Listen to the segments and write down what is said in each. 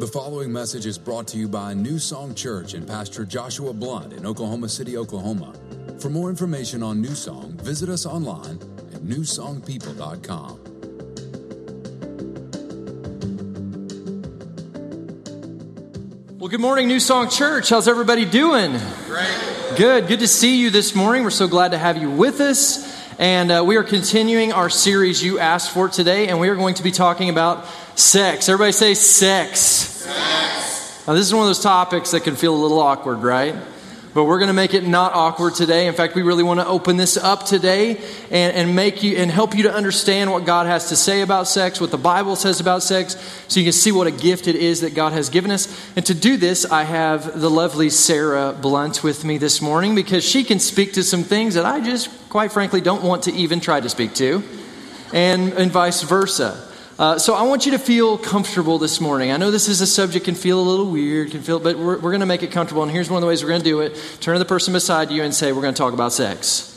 The following message is brought to you by New Song Church and Pastor Joshua Blunt in Oklahoma City, Oklahoma. For more information on New Song, visit us online at newsongpeople.com. Well, good morning, New Song Church. How's everybody doing? Great. Good. Good to see you this morning. We're so glad to have you with us. And uh, we are continuing our series you asked for today, and we are going to be talking about sex. Everybody say sex. Sex. Now, this is one of those topics that can feel a little awkward, right? But we're going to make it not awkward today. In fact, we really want to open this up today and, and make you and help you to understand what God has to say about sex, what the Bible says about sex, so you can see what a gift it is that God has given us. And to do this, I have the lovely Sarah Blunt with me this morning because she can speak to some things that I just, quite frankly, don't want to even try to speak to, and, and vice versa. Uh, so I want you to feel comfortable this morning. I know this is a subject can feel a little weird, can feel, but we're, we're going to make it comfortable. And here's one of the ways we're going to do it: turn to the person beside you and say, "We're going to talk about sex."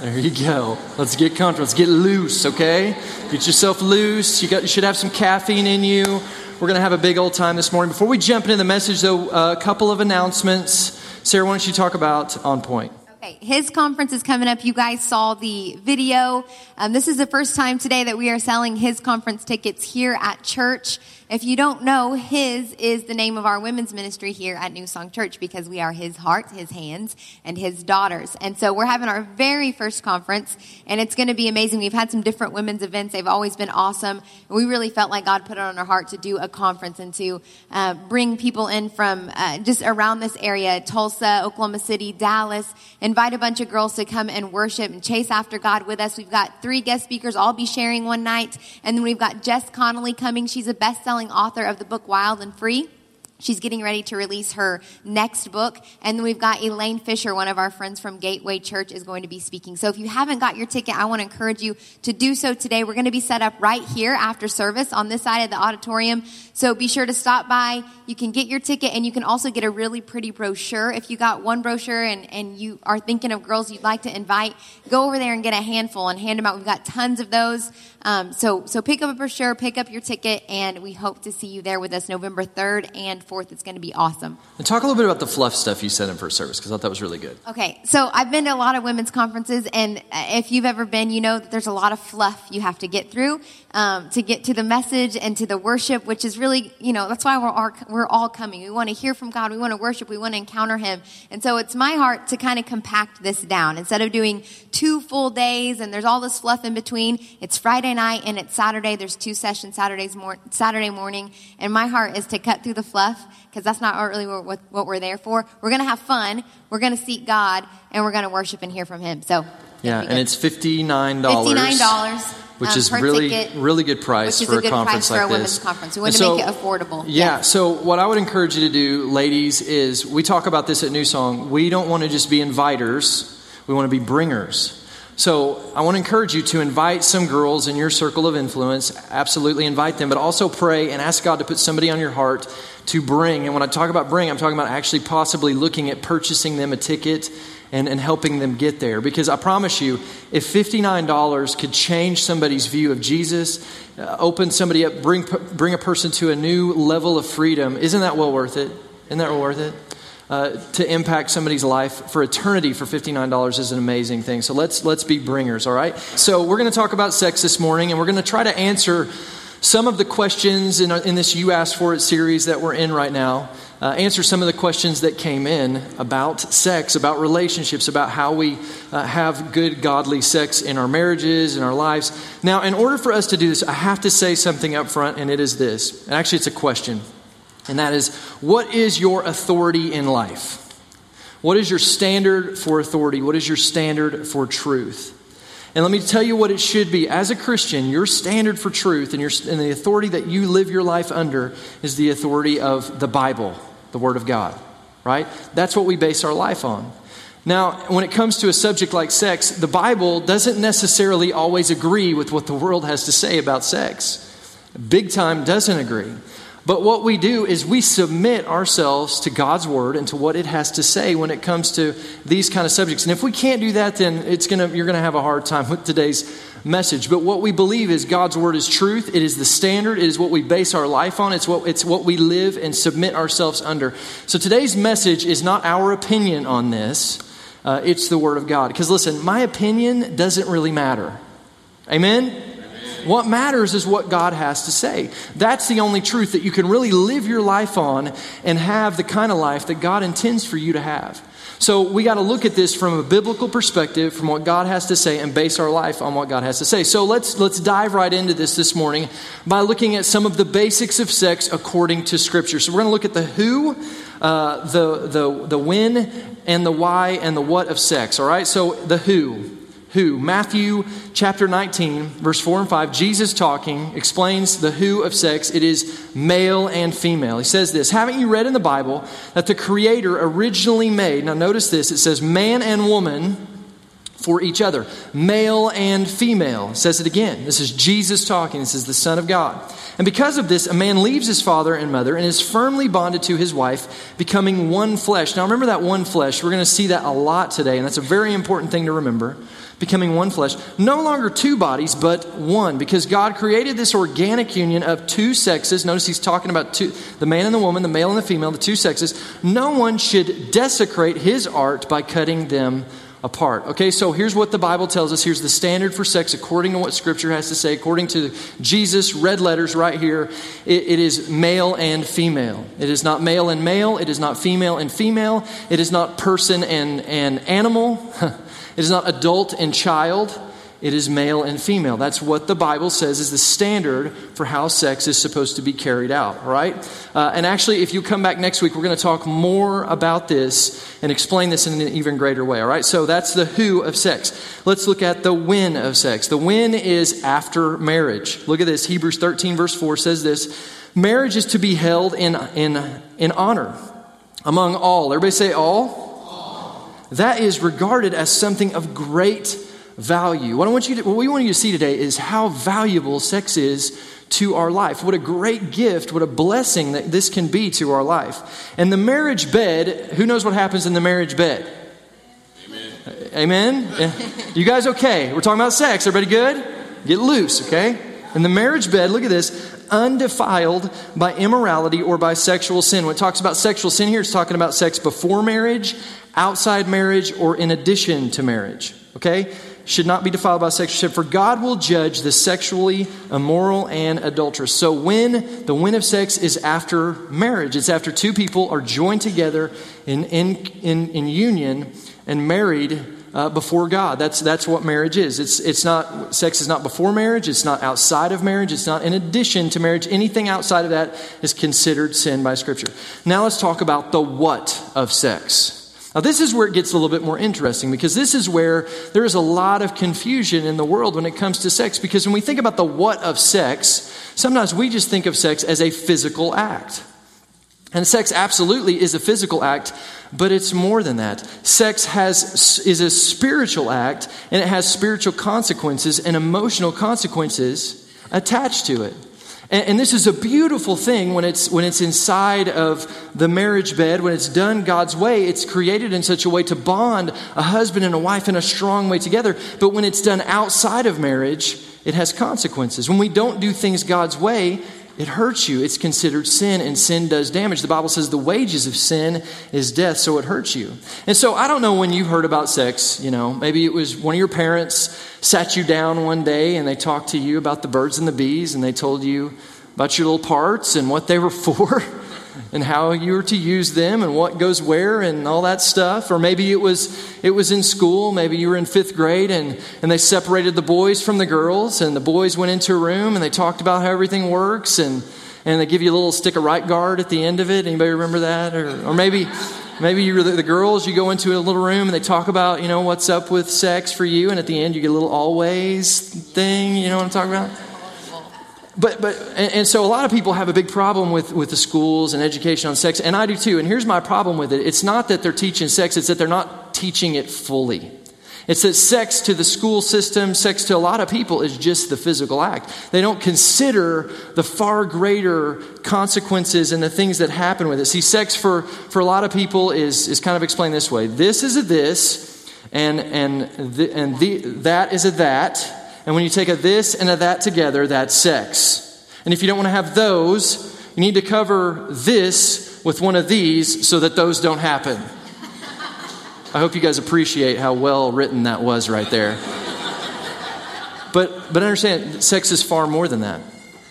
There you go. Let's get comfortable. Let's get loose, okay? Get yourself loose. You, got, you should have some caffeine in you. We're going to have a big old time this morning. Before we jump into the message, though, a couple of announcements. Sarah, why don't you talk about On Point? Okay, his conference is coming up. You guys saw the video. Um, this is the first time today that we are selling his conference tickets here at church. If you don't know, his is the name of our women's ministry here at New Song Church because we are his heart, his hands, and his daughters. And so we're having our very first conference, and it's going to be amazing. We've had some different women's events. They've always been awesome. We really felt like God put it on our heart to do a conference and to uh, bring people in from uh, just around this area, Tulsa, Oklahoma City, Dallas, invite a bunch of girls to come and worship and chase after God with us. We've got three guest speakers. I'll be sharing one night. And then we've got Jess Connolly coming. She's a best-selling author of the book Wild and Free. She's getting ready to release her next book. And we've got Elaine Fisher, one of our friends from Gateway Church, is going to be speaking. So if you haven't got your ticket, I want to encourage you to do so today. We're going to be set up right here after service on this side of the auditorium. So be sure to stop by. You can get your ticket and you can also get a really pretty brochure. If you got one brochure and, and you are thinking of girls you'd like to invite, go over there and get a handful and hand them out. We've got tons of those. Um, so, so pick up a brochure, pick up your ticket, and we hope to see you there with us November 3rd and 4th. It's going to be awesome. And talk a little bit about the fluff stuff you said in first service because I thought that was really good. Okay, so I've been to a lot of women's conferences, and uh, if you've ever been, you know that there's a lot of fluff you have to get through um, to get to the message and to the worship, which is really, you know, that's why we're all, we're all coming. We want to hear from God, we want to worship, we want to encounter Him. And so it's my heart to kind of compact this down. Instead of doing two full days and there's all this fluff in between, it's Friday night and it's Saturday. There's two sessions Saturdays mor- Saturday morning, and my heart is to cut through the fluff because that's not really what, what we're there for. We're going to have fun, we're going to seek God, and we're going to worship and hear from Him. So Yeah, and it's fifty nine dollars. fifty-nine dollars. which um, is really ticket, really good price for a good conference price for like a this. conference. We And want to so- make it affordable. Yeah. Yes. So what I would encourage you to do, ladies, is we talk about this at New Song. We don't want to just be inviters. We want to be bringers. So I want to encourage you to invite some girls in your circle of influence. Absolutely invite them, but also pray and ask God to put somebody on your heart to bring. And when I talk about bring, I'm talking about actually possibly looking at purchasing them a ticket and, and helping them get there. Because I promise you, if $59 could change somebody's view of Jesus, uh, open somebody up, bring, bring a person to a new level of freedom, isn't that well worth it? Isn't that well worth it? Uh, to impact somebody's life for eternity for $59 is an amazing thing. So let's, let's be bringers, all right? So we're going to talk about sex this morning, and we're going to try to answer some of the questions in, in this You Asked For It series that we're in right now. Uh, answer some of the questions that came in about sex, about relationships, about how we uh, have good, godly sex in our marriages, in our lives. Now, in order for us to do this, I have to say something up front, and it is this. And actually, it's a question. And that is, what is your authority in life? What is your standard for authority? What is your standard for truth? And let me tell you what it should be. As a Christian, your standard for truth and, your, and the authority that you live your life under is the authority of the Bible, the Word of God, right? That's what we base our life on. Now, when it comes to a subject like sex, the Bible doesn't necessarily always agree with what the world has to say about sex. Big time doesn't agree. But what we do is we submit ourselves to God's word and to what it has to say when it comes to these kind of subjects. And if we can't do that, then it's gonna, you're going to have a hard time with today's message. But what we believe is God's word is truth. It is the standard. It is what we base our life on. It's what, it's what we live and submit ourselves under. So today's message is not our opinion on this. Uh, it's the word of God. Because listen, my opinion doesn't really matter. Amen? What matters is what God has to say. That's the only truth that you can really live your life on and have the kind of life that God intends for you to have. So we got to look at this from a biblical perspective, from what God has to say, and base our life on what God has to say. So let's let's dive right into this this morning by looking at some of the basics of sex according to Scripture. So we're going to look at the who, uh, the the the when, and the why, and the what of sex. All right. So the who who. Matthew chapter 19, verse 4 and 5, Jesus talking explains the who of sex. It is male and female. He says this Haven't you read in the Bible that the Creator originally made, now notice this, it says man and woman for each other, male and female. It says it again. This is Jesus talking. This is the Son of God. And because of this, a man leaves his father and mother and is firmly bonded to his wife, becoming one flesh. Now, remember that one flesh. We're going to see that a lot today, and that's a very important thing to remember becoming one flesh. No longer two bodies, but one, because God created this organic union of two sexes. Notice he's talking about two, the man and the woman, the male and the female, the two sexes. No one should desecrate his art by cutting them apart. Okay, so here's what the Bible tells us. Here's the standard for sex according to what Scripture has to say, according to Jesus, red letters right here. it, it is male and female. It is not male and male. It is not female and female. It is not person and, and animal. It is not adult and child, it is male and female. That's what the Bible says is the standard for how sex is supposed to be carried out, right? Uh, and actually, if you come back next week, we're going to talk more about this and explain this in an even greater way, all right? So that's the who of sex. Let's look at the when of sex. The when is after marriage. Look at this. Hebrews 13, verse 4 says this Marriage is to be held in, in, in honor among all. Everybody say all that is regarded as something of great value. What, I want you to, what we want you to see today is how valuable sex is to our life. What a great gift, what a blessing that this can be to our life. And the marriage bed, who knows what happens in the marriage bed? Amen? Amen? you guys okay? We're talking about sex. Everybody good? Get loose, okay? In the marriage bed, look at this undefiled by immorality or by sexual sin. When it talks about sexual sin here, it's talking about sex before marriage outside marriage or in addition to marriage. Okay? Should not be defiled by sexual sin, for God will judge the sexually immoral and adulterous. So, when the win of sex is after marriage, it's after two people are joined together in, in, in, in union and married uh, before God. That's, that's what marriage is. It's, it's not, sex is not before marriage, it's not outside of marriage, it's not in addition to marriage. Anything outside of that is considered sin by Scripture. Now, let's talk about the what of sex. Now, this is where it gets a little bit more interesting because this is where there is a lot of confusion in the world when it comes to sex. Because when we think about the what of sex, sometimes we just think of sex as a physical act. And sex absolutely is a physical act, but it's more than that. Sex has, is a spiritual act, and it has spiritual consequences and emotional consequences attached to it. And, and, this is a beautiful thing when it's, when it's inside of the marriage bed, when it's done God's way. It's created in such a way to bond a husband and a wife in a strong way together. But when it's done outside of marriage, it has consequences. When we don't do things God's way, it hurts you. It's considered sin, and sin does damage. The Bible says the wages of sin is death, so it hurts you. And so I don't know when you heard about sex, you know, maybe it was one of your parents sat you down one day and they talked to you about the birds and the bees and they told you about your little parts and what they were for and how you were to use them and what goes where and all that stuff. Or maybe it was it was in school. Maybe you were in fifth grade and, and they separated the boys from the girls and the boys went into a room and they talked about how everything works and and they give you a little stick of right guard at the end of it. Anybody remember that? Or, or maybe Maybe you're the, the, girls, you go into a little room and they talk about, you know, what's up with sex for you, and at the end you get a little always thing, you know what I'm talking about? But, but and, and so a lot of people have a big problem with, with the schools and education on sex, and I do too. And here's my problem with it it's not that they're teaching sex, it's that they're not teaching it fully. It's that sex to the school system, sex to a lot of people is just the physical act. They don't consider the far greater consequences and the things that happen with it. See, sex for, for a lot of people is, is kind of explained this way this is a this, and, and, the, and the, that is a that, And when you take a this and a that together, that's sex. And if you don't want to have those, you need to cover this with one of these so that those don't happen. I hope you guys appreciate how well written that was right there. But, but understand, sex is far more than that.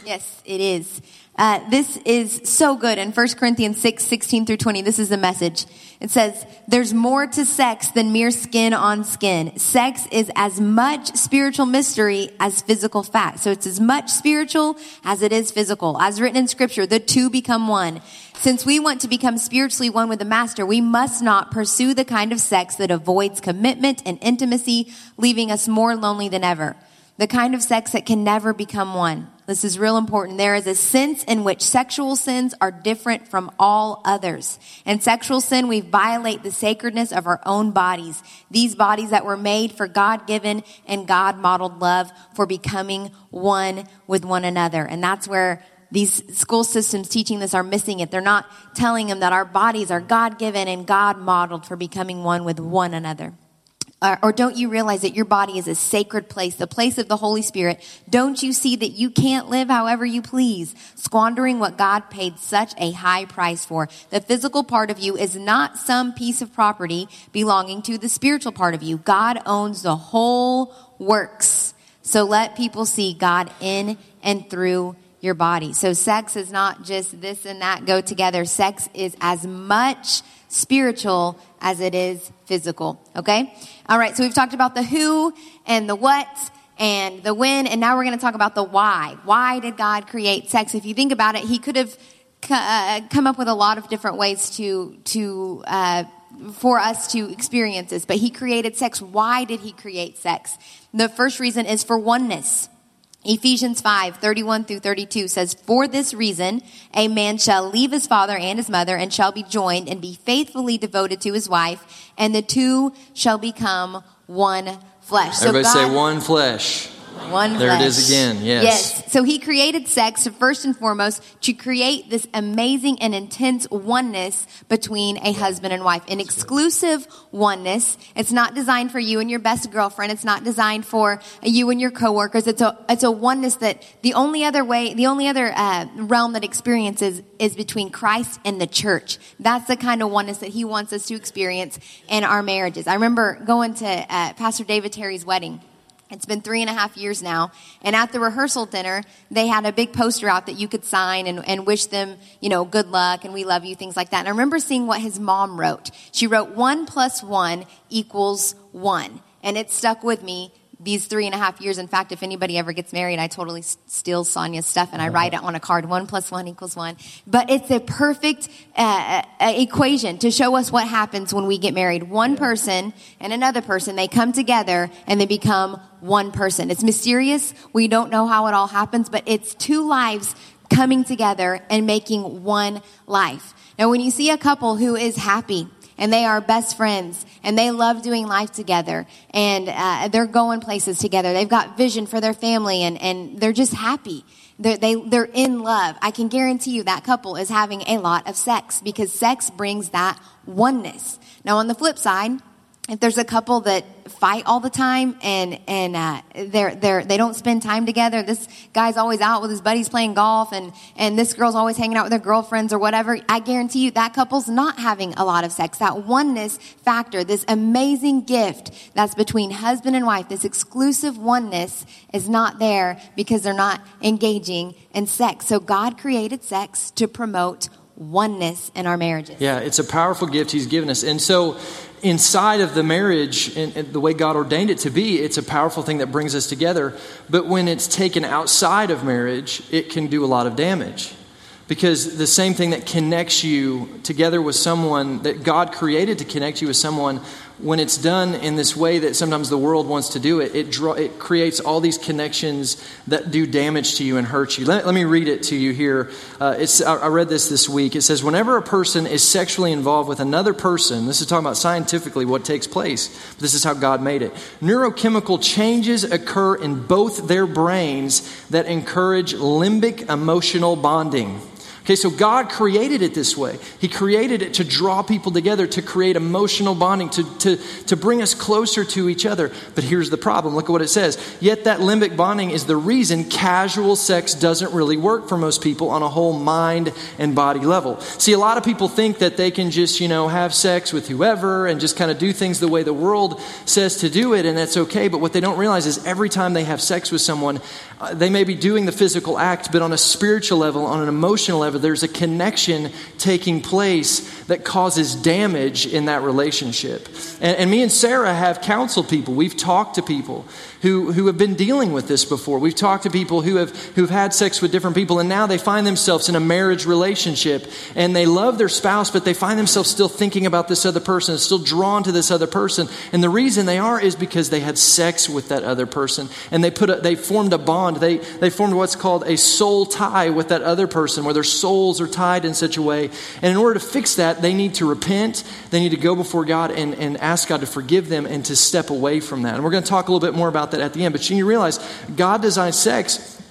Yes, it is. Uh, this is so good. In 1 Corinthians 6, 16 through 20, this is the message. It says, there's more to sex than mere skin on skin. Sex is as much spiritual mystery as physical fact. So it's as much spiritual as it is physical. As written in scripture, the two become one. Since we want to become spiritually one with the master, we must not pursue the kind of sex that avoids commitment and intimacy, leaving us more lonely than ever the kind of sex that can never become one. This is real important. There is a sense in which sexual sins are different from all others. In sexual sin, we violate the sacredness of our own bodies. These bodies that were made for God given and God modeled love for becoming one with one another. And that's where these school systems teaching this are missing it. They're not telling them that our bodies are God given and God modeled for becoming one with one another. Uh, or don't you realize that your body is a sacred place, the place of the Holy Spirit? Don't you see that you can't live however you please, squandering what God paid such a high price for? The physical part of you is not some piece of property belonging to the spiritual part of you. God owns the whole works. So let people see God in and through your body. So sex is not just this and that go together. Sex is as much spiritual as it is physical. Okay? All right, so we've talked about the who and the what and the when, and now we're going to talk about the why. Why did God create sex? If you think about it, He could have uh, come up with a lot of different ways to to uh, for us to experience this, but He created sex. Why did He create sex? The first reason is for oneness. Ephesians 5, 31 through 32 says, For this reason, a man shall leave his father and his mother and shall be joined and be faithfully devoted to his wife, and the two shall become one flesh. Everybody so God, say one flesh. One there flesh. it is again. Yes. Yes. So he created sex first and foremost to create this amazing and intense oneness between a husband and wife, an exclusive oneness. It's not designed for you and your best girlfriend. It's not designed for you and your coworkers. It's a it's a oneness that the only other way, the only other uh, realm that experiences is between Christ and the church. That's the kind of oneness that he wants us to experience in our marriages. I remember going to uh, Pastor David Terry's wedding it's been three and a half years now. And at the rehearsal dinner, they had a big poster out that you could sign and, and wish them, you know, good luck and we love you, things like that. And I remember seeing what his mom wrote. She wrote one plus one equals one. And it stuck with me these three and a half years. In fact, if anybody ever gets married, I totally steal Sonia's stuff and I uh-huh. write it on a card. One plus one equals one. But it's a perfect uh, uh, equation to show us what happens when we get married. One person and another person, they come together and they become one person. It's mysterious. We don't know how it all happens, but it's two lives coming together and making one life. Now, when you see a couple who is happy, and they are best friends and they love doing life together and uh, they're going places together. They've got vision for their family and, and they're just happy. They're, they, they're in love. I can guarantee you that couple is having a lot of sex because sex brings that oneness. Now on the flip side, if there's a couple that fight all the time and and uh, they're they're they don't spend time together. This guy's always out with his buddies playing golf, and and this girl's always hanging out with their girlfriends or whatever. I guarantee you that couple's not having a lot of sex. That oneness factor, this amazing gift that's between husband and wife, this exclusive oneness is not there because they're not engaging in sex. So God created sex to promote oneness in our marriages. Yeah, it's a powerful gift He's given us, and so inside of the marriage and, the way God ordained it to be, it's a powerful thing that brings us together. But when it's taken outside of marriage, it can do a lot of damage. Because the same thing that connects you together with someone that God created to connect you with someone when it's done in this way that sometimes the world wants to do it, it, draw, it creates all these connections that do damage to you and hurt you. Let, let me read it to you here. Uh, it's, I, I read this this week. It says, Whenever a person is sexually involved with another person, this is talking about scientifically what takes place, this is how God made it. Neurochemical changes occur in both their brains that encourage limbic emotional bonding Okay, so God created it this way. He created it to draw people together, to create emotional bonding, to, to, to bring us closer to each other. But here's the problem look at what it says. Yet that limbic bonding is the reason casual sex doesn't really work for most people on a whole mind and body level. See, a lot of people think that they can just, you know, have sex with whoever and just kind of do things the way the world says to do it, and that's okay. But what they don't realize is every time they have sex with someone, uh, they may be doing the physical act, but on a spiritual level, on an emotional level, there's a connection taking place that causes damage in that relationship. And, and, me and Sarah have counseled people. We've talked to people who, who have been dealing with this before. We've talked to people who have who've had sex with different people, and now they find themselves in a marriage relationship, and they love their spouse, but they find themselves still thinking about this other person, still drawn to this other person. And the reason they are is because they had sex with that other person, and they put a, they formed a bond. They they formed what's called a soul tie with that other person, where their souls are tied in such a way. And in order to fix that, they need to repent. They need to go before God and, and ask God to forgive them and to step away from that. And we're going to talk a little bit more about that at the end. But you realize God designed sex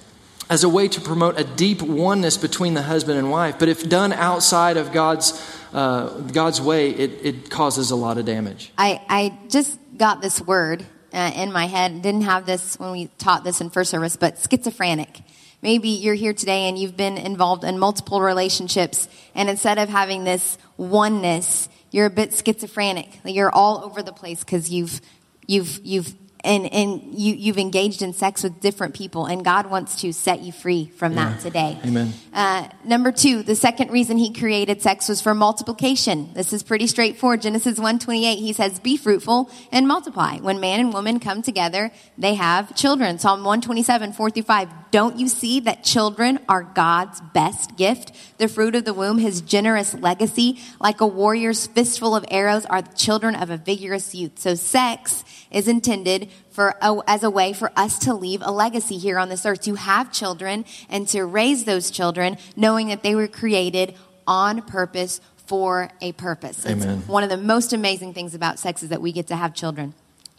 as a way to promote a deep oneness between the husband and wife. But if done outside of God's, uh, God's way, it, it causes a lot of damage. I, I just got this word uh, in my head. Didn't have this when we taught this in first service, but schizophrenic. Maybe you're here today and you've been involved in multiple relationships, and instead of having this oneness, you're a bit schizophrenic. You're all over the place because you've you've you've and, and you, you've engaged in sex with different people, and God wants to set you free from yeah. that today. Amen. Uh, number two, the second reason He created sex was for multiplication. This is pretty straightforward. Genesis 1.28, He says, be fruitful and multiply. When man and woman come together, they have children. Psalm 127, 4 through 5. Don't you see that children are God's best gift? The fruit of the womb, His generous legacy. Like a warrior's fistful of arrows are the children of a vigorous youth. So sex is intended for a, as a way for us to leave a legacy here on this earth, to have children and to raise those children knowing that they were created on purpose for a purpose. Amen. It's one of the most amazing things about sex is that we get to have children.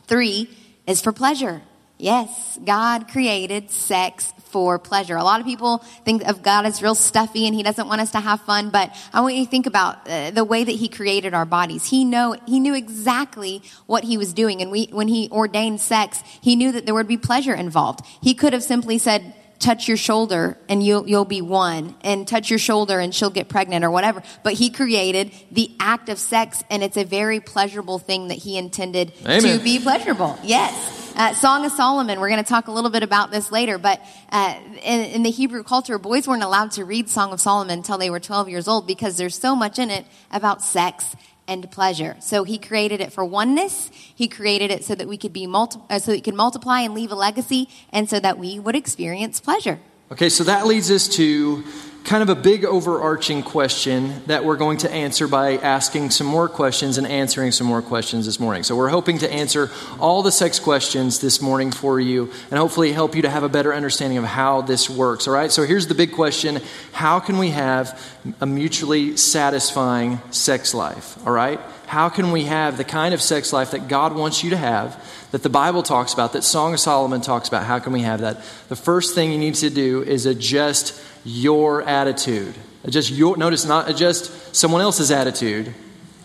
Three is for pleasure. Yes, God created sex for pleasure. A lot of people think of God as real stuffy and he doesn't want us to have fun, but I want you to think about uh, the way that he created our bodies. He know he knew exactly what he was doing and we when he ordained sex, he knew that there would be pleasure involved. He could have simply said touch your shoulder and you'll, you'll be one and touch your shoulder and she'll get pregnant or whatever. But he created the act of sex and it's a very pleasurable thing that he intended Amen. to be pleasurable. Yes. Uh, Song of Solomon, we're going to talk a little bit about this later, but uh, in, in, the Hebrew culture, boys weren't allowed to read Song of Solomon until they were 12 years old because there's so much in it about sex and pleasure. So he created it for oneness. He created it so that we could be multi- uh, so it could multiply and leave a legacy, and so that we would experience pleasure. Okay, so that leads us to kind of a big overarching question that we're going to answer by asking some more questions and answering some more questions this morning. So, we're hoping to answer all the sex questions this morning for you and hopefully help you to have a better understanding of how this works. All right, so here's the big question How can we have a mutually satisfying sex life? All right, how can we have the kind of sex life that God wants you to have? That the Bible talks about, that Song of Solomon talks about. How can we have that? The first thing you need to do is adjust your attitude. Adjust your, notice, not adjust someone else's attitude,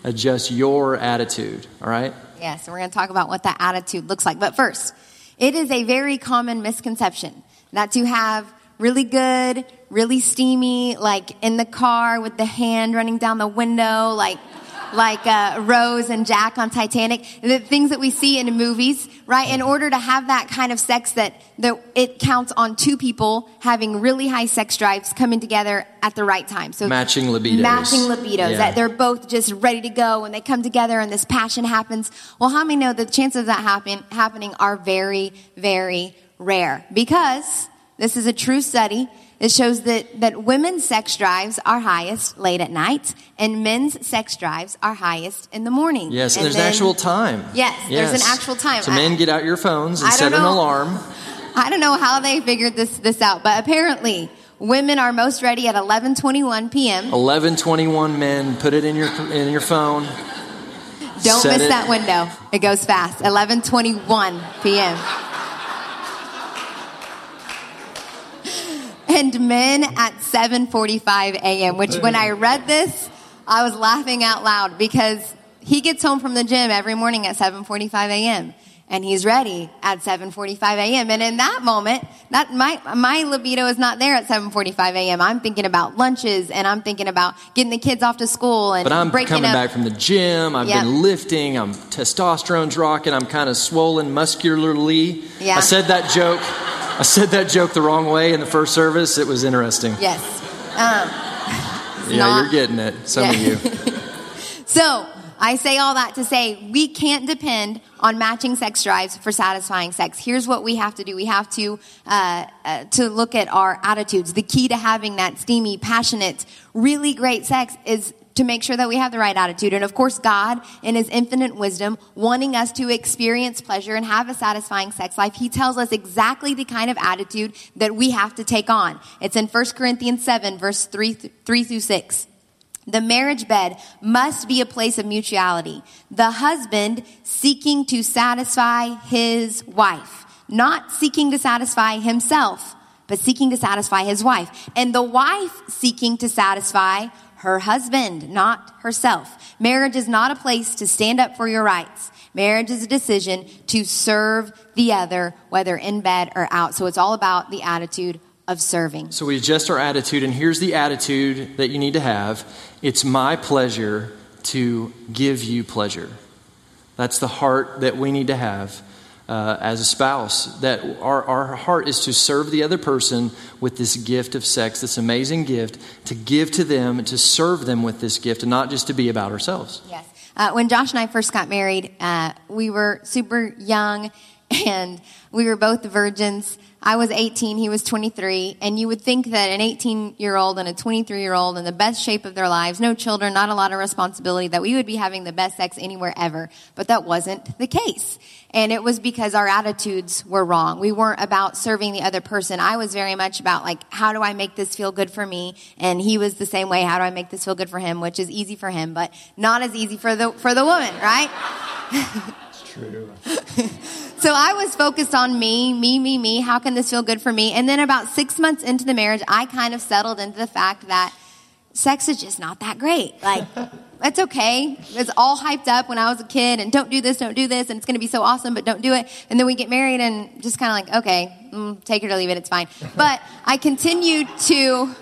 adjust your attitude, all right? Yeah, so we're going to talk about what that attitude looks like. But first, it is a very common misconception that to have really good, really steamy, like in the car with the hand running down the window, like like uh, Rose and Jack on Titanic, the things that we see in movies, right? In order to have that kind of sex that, that it counts on two people having really high sex drives coming together at the right time. So matching libidos. Matching libidos. Yeah. That they're both just ready to go and they come together and this passion happens. Well, how many know the chances of that happen, happening are very, very rare? Because this is a true study it shows that, that women's sex drives are highest late at night and men's sex drives are highest in the morning. Yes, and, there's then, an actual time. Yes, yes, there's an actual time. So men get out your phones and set an alarm. I don't know how they figured this, this out, but apparently women are most ready at 11:21 p.m. 11:21 men, put it in your in your phone. Don't miss it. that window. It goes fast. 11:21 p.m. and men at 7:45 a.m. Which, when I read this, I was laughing out loud because he gets home from the gym every morning at 7:45 a.m and he's ready at 7:45 a.m. And in that moment, that my my libido is not there at 7:45 a.m. I'm thinking about lunches and I'm thinking about getting the kids off to school and But I'm coming up. back from the gym. I've Yep. been lifting. I'm testosterone's rocking. I'm kind of swollen muscularly. Yeah. I said that joke. I said that joke the wrong way in the first service. It was interesting. Yes. Um, yeah, not- you're getting it. Some of you. So I say all that to say we can't depend on matching sex drives for satisfying sex. Here's what we have to do: we have to uh, uh, to look at our attitudes. The key to having that steamy, passionate, really great sex is to make sure that we have the right attitude. And of course, God, in His infinite wisdom, wanting us to experience pleasure and have a satisfying sex life, He tells us exactly the kind of attitude that we have to take on. It's in 1 Corinthians 7, verse 3, th- 3 through 6. The marriage bed must be a place of mutuality. The husband seeking to satisfy his wife, not seeking to satisfy himself, but seeking to satisfy his wife. And the wife seeking to satisfy her husband, not herself. Marriage is not a place to stand up for your rights. Marriage is a decision to serve the other, whether in bed or out. So it's all about the attitude of serving. So we adjust our attitude, and here's the attitude that you need to have it's my pleasure to give you pleasure. That's the heart that we need to have uh, as a spouse. That our, our heart is to serve the other person with this gift of sex, this amazing gift, to give to them, to serve them with this gift, and not just to be about ourselves. Yes. Uh, when Josh and I first got married, uh, we were super young and we were both virgins. I was 18, he was 23, and you would think that an 18 year old and a 23 year old in the best shape of their lives, no children, not a lot of responsibility, that we would be having the best sex anywhere ever. But that wasn't the case. And it was because our attitudes were wrong. We weren't about serving the other person. I was very much about like, how do I make this feel good for me? And he was the same way. How do I make this feel good for him? Which is easy for him, but not as easy for the, for the woman, right? It's true. so I was focused on me, me, me, me. How can this feel good for me? And then about six months into the marriage, I kind of settled into the fact that sex is just not that great. Like, that's okay. It's all hyped up when I was a kid and don't do this, don't do this, and it's going to be so awesome, but don't do it. And then we get married and just kind of like, okay, mm, take it or leave it, it's fine. But I continued to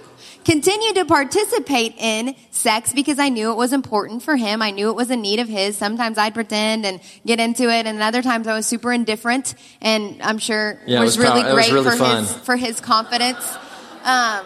continue to participate in sex because I knew it was important for him. I knew it was a need of his. Sometimes I'd pretend and get into it, and other times I was super indifferent. And I'm sure Yeah, it was, was really pow- it was great really for fun. his for his confidence. Um,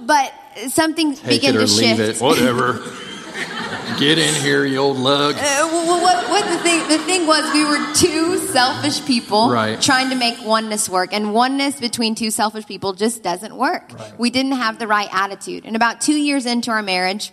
but something Take began it or to leave shift. it. Whatever. Get in here, you old lug. Uh, well, what, what the thing? The thing was, we were two selfish people Right. trying to make oneness work, and oneness between two selfish people just doesn't work. We didn't have the right attitude. And about two years into our marriage,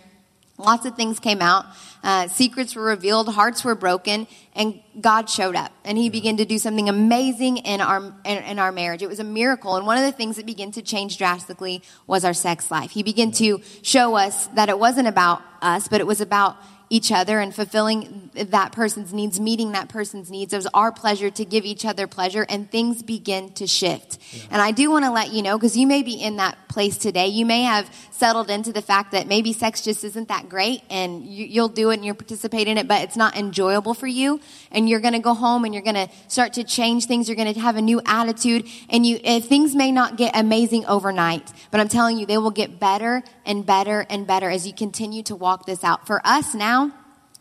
lots of things came out. Uh, secrets were revealed, hearts were broken, and God showed up, and He began to do something amazing in our in, in our marriage. It was a miracle, and one of the things that began to change drastically was our sex life. He began to show us that it wasn't about us, but it was about each other and fulfilling that person's needs, meeting that person's needs. It was our pleasure to give each other pleasure, and things begin to shift. And I do want to let you know, because you may be in that place today. You may have settled into the fact that maybe sex just isn't that great, and you, you'll do it and you'll participate in it, but it's not enjoyable for you. And you're going to go home and you're going to start to change things. You're going to have a new attitude, and you things may not get amazing overnight, but I'm telling you, they will get better and better and better as you continue to walk this out. For us now,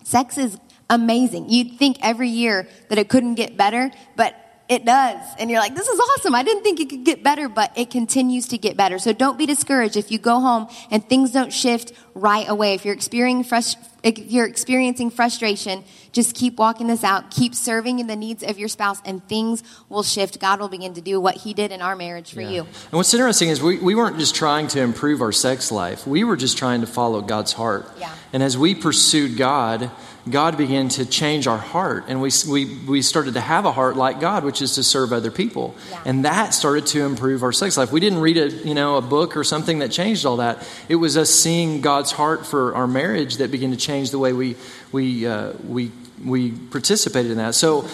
sex is amazing. You'd think every year that it couldn't get better, but it does. And you're like, this is awesome. I didn't think it could get better, but it continues to get better. So don't be discouraged if you go home and things don't shift right away. If you're experiencing, frust- if you're experiencing frustration, just keep walking this out. Keep serving in the needs of your spouse and things will shift. God will begin to do what he did in our marriage for you. And what's interesting is we, we weren't just trying to improve our sex life, we were just trying to follow God's heart. Yeah. And as we pursued God, God began to change our heart. And we, we, we started to have a heart like God, which is to serve other people. Yeah. And that started to improve our sex life. We didn't read a, you know, a book or something that changed all that. It was us seeing God's heart for our marriage that began to change the way we, we, uh, we, we participated in that. So,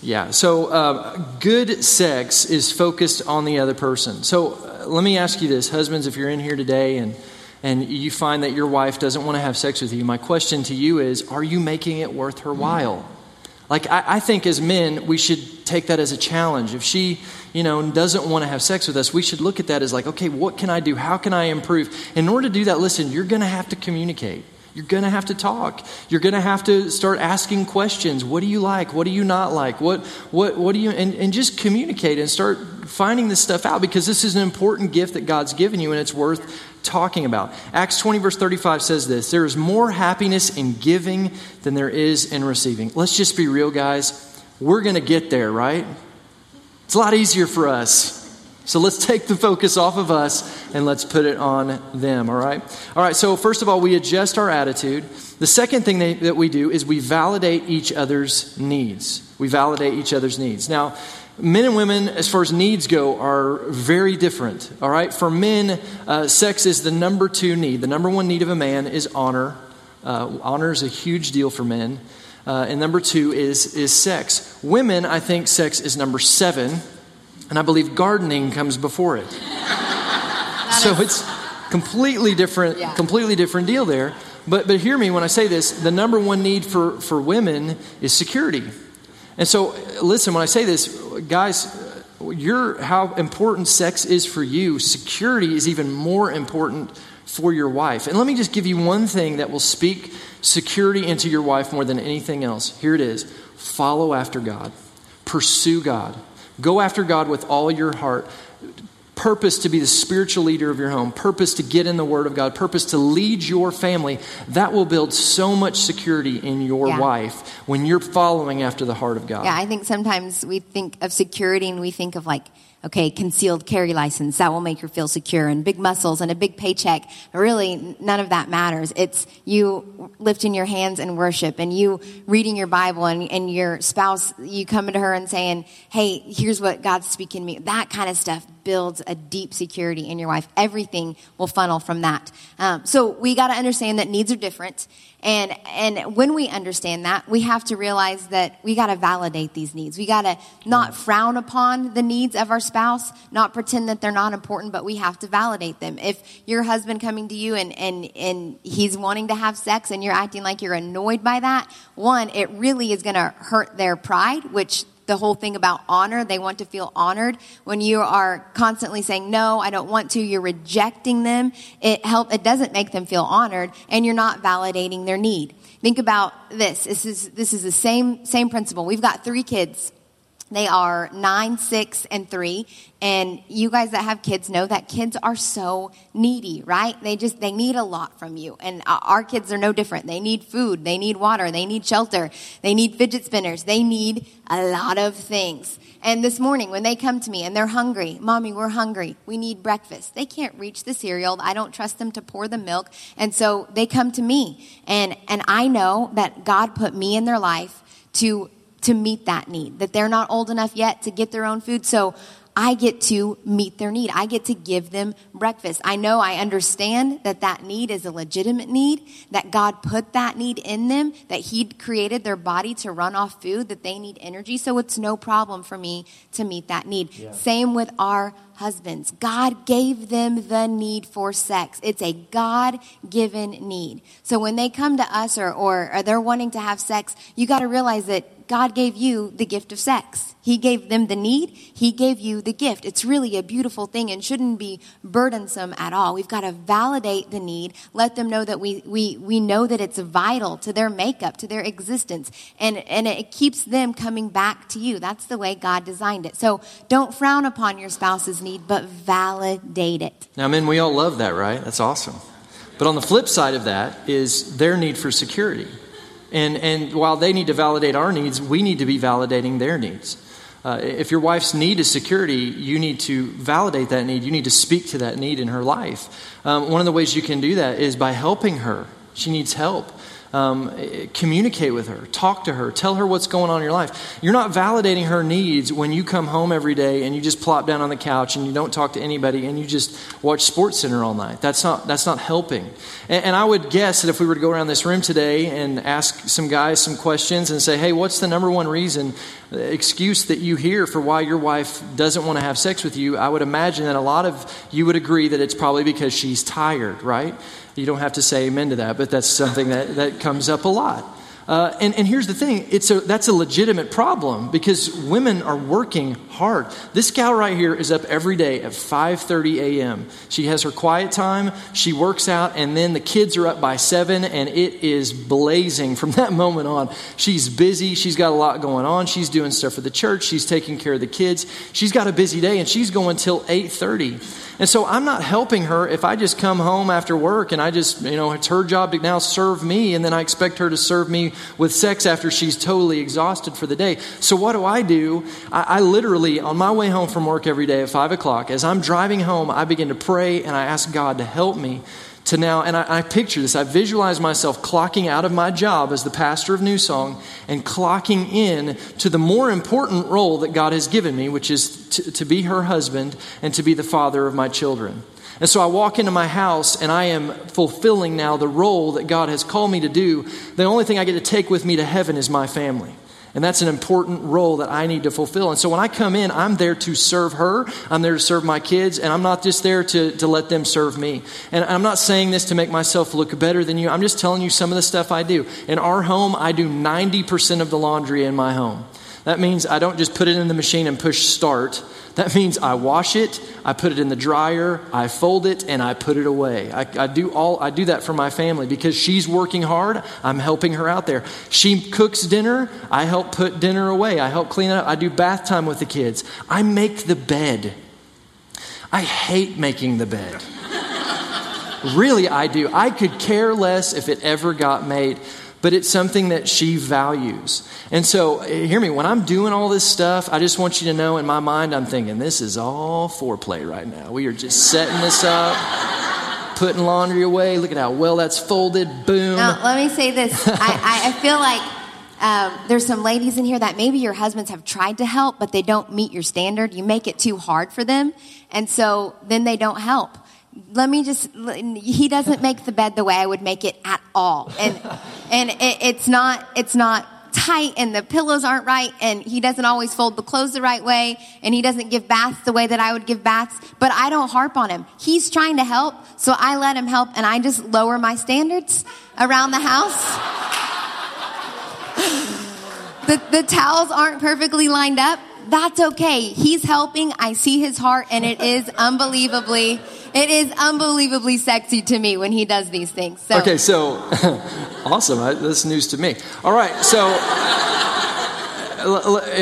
yeah, so uh, good sex is focused on the other person. So, uh, let me ask you this husbands, if you're in here today and, and you find that your wife doesn't want to have sex with you, my question to you is are you making it worth her while? Like, I, I, think as men, we should take that as a challenge. If she, you know, doesn't want to have sex with us, we should look at that as like, okay, what can I do? How can I improve? In order to do that, listen, you're going to have to communicate. You're going to have to talk. You're going to have to start asking questions. What do you like? What do you not like? What, what, what do you, and, and just communicate and start finding this stuff out because this is an important gift that God's given you and it's worth talking about. Acts 20, verse 35 says this There is more happiness in giving than there is in receiving. Let's just be real, guys. We're going to get there, right? It's a lot easier for us. So let's take the focus off of us and let's put it on them, all right? All right, so first of all, we adjust our attitude. The second thing that we do is we validate each other's needs. We validate each other's needs. Now, men and women, as far as needs go, are very different, all right? For men, uh, sex is the number two need. The number one need of a man is honor. Uh, honor is a huge deal for men. Uh, and number two is, is sex. Women, I think sex is number seven and I believe gardening comes before it. so is, it's completely different, yeah. completely different deal there. But, but hear me when I say this the number one need for, for women is security. And so, listen, when I say this, guys, your, how important sex is for you, security is even more important for your wife. And let me just give you one thing that will speak security into your wife more than anything else. Here it is follow after God, pursue God. Go after God with all your heart. Purpose to be the spiritual leader of your home, purpose to get in the Word of God, purpose to lead your family. That will build so much security in your yeah. wife when you're following after the heart of God. Yeah, I think sometimes we think of security and we think of like, okay, concealed carry license, that will make her feel secure, and big muscles and a big paycheck. Really, none of that matters. It's you lifting your hands in worship and you reading your Bible and, and your spouse, you coming to her and saying, hey, here's what God's speaking to me. That kind of stuff builds a deep security in your wife. Everything will funnel from that. Um, so we got to understand that needs are different. And, and when we understand that, we have to realize that we got to validate these needs. We got to not frown upon the needs of our spouse, not pretend that they're not important, but we have to validate them. If your husband coming to you and, and, and he's wanting to have sex and you're acting like you're annoyed by that, one, it really is going to hurt their pride, which the whole thing about honor. They want to feel honored. When you are constantly saying, no, I don't want to, you're rejecting them. It help, it doesn't make them feel honored and you're not validating their need. Think about this. This is, this is the same, same principle. We've got three kids. They are nine, six, and three. And you guys that have kids know that kids are so needy, right? They just, they need a lot from you. And uh, our kids are no different. They need food. They need water. They need shelter. They need fidget spinners. They need a lot of things. And this morning when they come to me and they're hungry, mommy, we're hungry. We need breakfast. They can't reach the cereal. I don't trust them to pour the milk. And so they come to me. And, and I know that God put me in their life to to meet that need, that they're not old enough yet to get their own food. So I get to meet their need. I get to give them breakfast. I know I understand that that need is a legitimate need, that God put that need in them, that He created their body to run off food, that they need energy. So it's no problem for me to meet that need. Yeah. Same with our husbands. God gave them the need for sex. It's a God given need. So when they come to us or, or, or they're wanting to have sex, you got to realize that God gave you the gift of sex. He gave them the need. He gave you the gift. It's really a beautiful thing and shouldn't be burdensome at all. We've got to validate the need, let them know that we, we, we know that it's vital to their makeup, to their existence, and, and it keeps them coming back to you. That's the way God designed it. So don't frown upon your spouse's need, but validate it. Now, men, we all love that, right? That's awesome. But on the flip side of that is their need for security. And, and while they need to validate our needs, we need to be validating their needs. Uh, if your wife's need is security, you need to validate that need. You need to speak to that need in her life. Um, one of the ways you can do that is by helping her. She needs help um, communicate with her, talk to her, tell her what's going on in your life. You're not validating her needs when you come home every day and you just plop down on the couch and you don't talk to anybody and you just watch Sports Center all night. That's not that's not helping. And, and I would guess that if we were to go around this room today and ask some guys some questions and say, "Hey, what's the number one reason excuse that you hear for why your wife doesn't want to have sex with you, I would imagine that a lot of you would agree that it's probably because she's tired, right? You don't have to say amen to that, but that's something that, that comes up a lot. Uh, and, and here's the thing it's a, that's a legitimate problem because women are working hard. This gal right here is up every day at 5.30 a.m. She has her quiet time, she works out, and then the kids are up by 7, and it is blazing from that moment on. She's busy, she's got a lot going on, she's doing stuff for the church, she's taking care of the kids. She's got a busy day, and she's going till 8.30. And so I'm not helping her if I just come home after work and I just, you know, it's her job to now serve me, and then I expect her to serve me with sex after she's totally exhausted for the day. So what do I do? I, I literally, on my way home from work every day at 5 o'clock, as I'm driving home, I begin to pray and I ask God to help me to now, and I, I, picture this, I visualize myself clocking out of my job as the pastor of New Song and clocking in to the more important role that God has given me, which is to, to be her husband and to be the father of my children. And so I walk into my house and I am fulfilling now the role that God has called me to do. The only thing I get to take with me to heaven is my family. And that's an important role that I need to fulfill. And so when I come in, I'm there to serve her. I'm there to serve my kids. And I'm not just there to, to let them serve me. And I'm not saying this to make myself look better than you. I'm just telling you some of the stuff I do. In our home, I do 90% of the laundry in my home. That means I don't just put it in the machine and push start. That means I wash it, I put it in the dryer, I fold it, and I put it away. I, I, do all I do that for my family because she's working hard. I'm helping her out there. She cooks dinner. I help put dinner away. I help clean up. I do bath time with the kids. I make the bed. I hate making the bed. really, I do. I could care less if it ever got made but it's something that she values. And so, eh, hear me, when I'm doing all this stuff, I just want you to know in my mind, I'm thinking, this is all foreplay right now. We are just setting this up, putting laundry away. Look at how well that's folded. Boom. Now, let me say this I, I feel like. Um, there's some ladies in here that maybe your husbands have tried to help, but they don't meet your standard. You make it too hard for them, and so then they don't help let me just he doesn't make the bed the way i would make it at all. And and it, it's not it's not tight and the pillows aren't right and he doesn't always fold the clothes the right way and he doesn't give baths the way that i would give baths but i don't harp on him. He's trying to help so i let him help and i just lower my standards around the house. The, the towels aren't perfectly lined up that's okay he's helping i see his heart and it is unbelievably it is unbelievably sexy to me when he does these things. So. Okay, so awesome. That's news to me. All right, so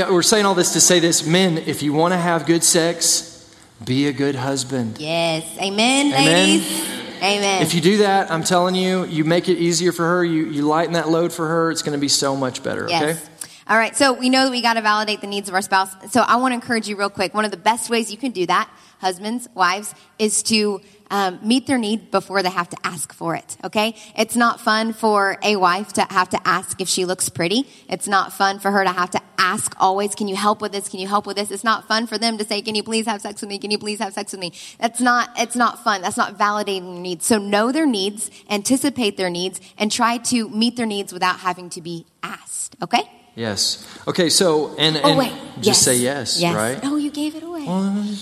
we're saying all this to say this men, if you want to have good sex, be a good husband. Yes. Amen, Amen. ladies. Amen. If you do that, I'm telling you, you make it easier for her, you, you lighten that load for her, it's going to be so much better, yes. okay? All right, so we know that we got to validate the needs of our spouse. So I want to encourage you real quick. One of the best ways you can do that husbands, wives, is to um, meet their need before they have to ask for it. Okay, it's not fun for a wife to have to ask if she looks pretty. It's not fun for her to have to ask always, "Can you help with this? Can you help with this?" It's not fun for them to say, "Can you please have sex with me? Can you please have sex with me?" That's not. It's not fun. That's not validating their needs. So know their needs, anticipate their needs, and try to meet their needs without having to be asked. Okay. Yes. Okay, so, and, and oh, wait. just yes. say yes, yes, right? Oh, you gave it away.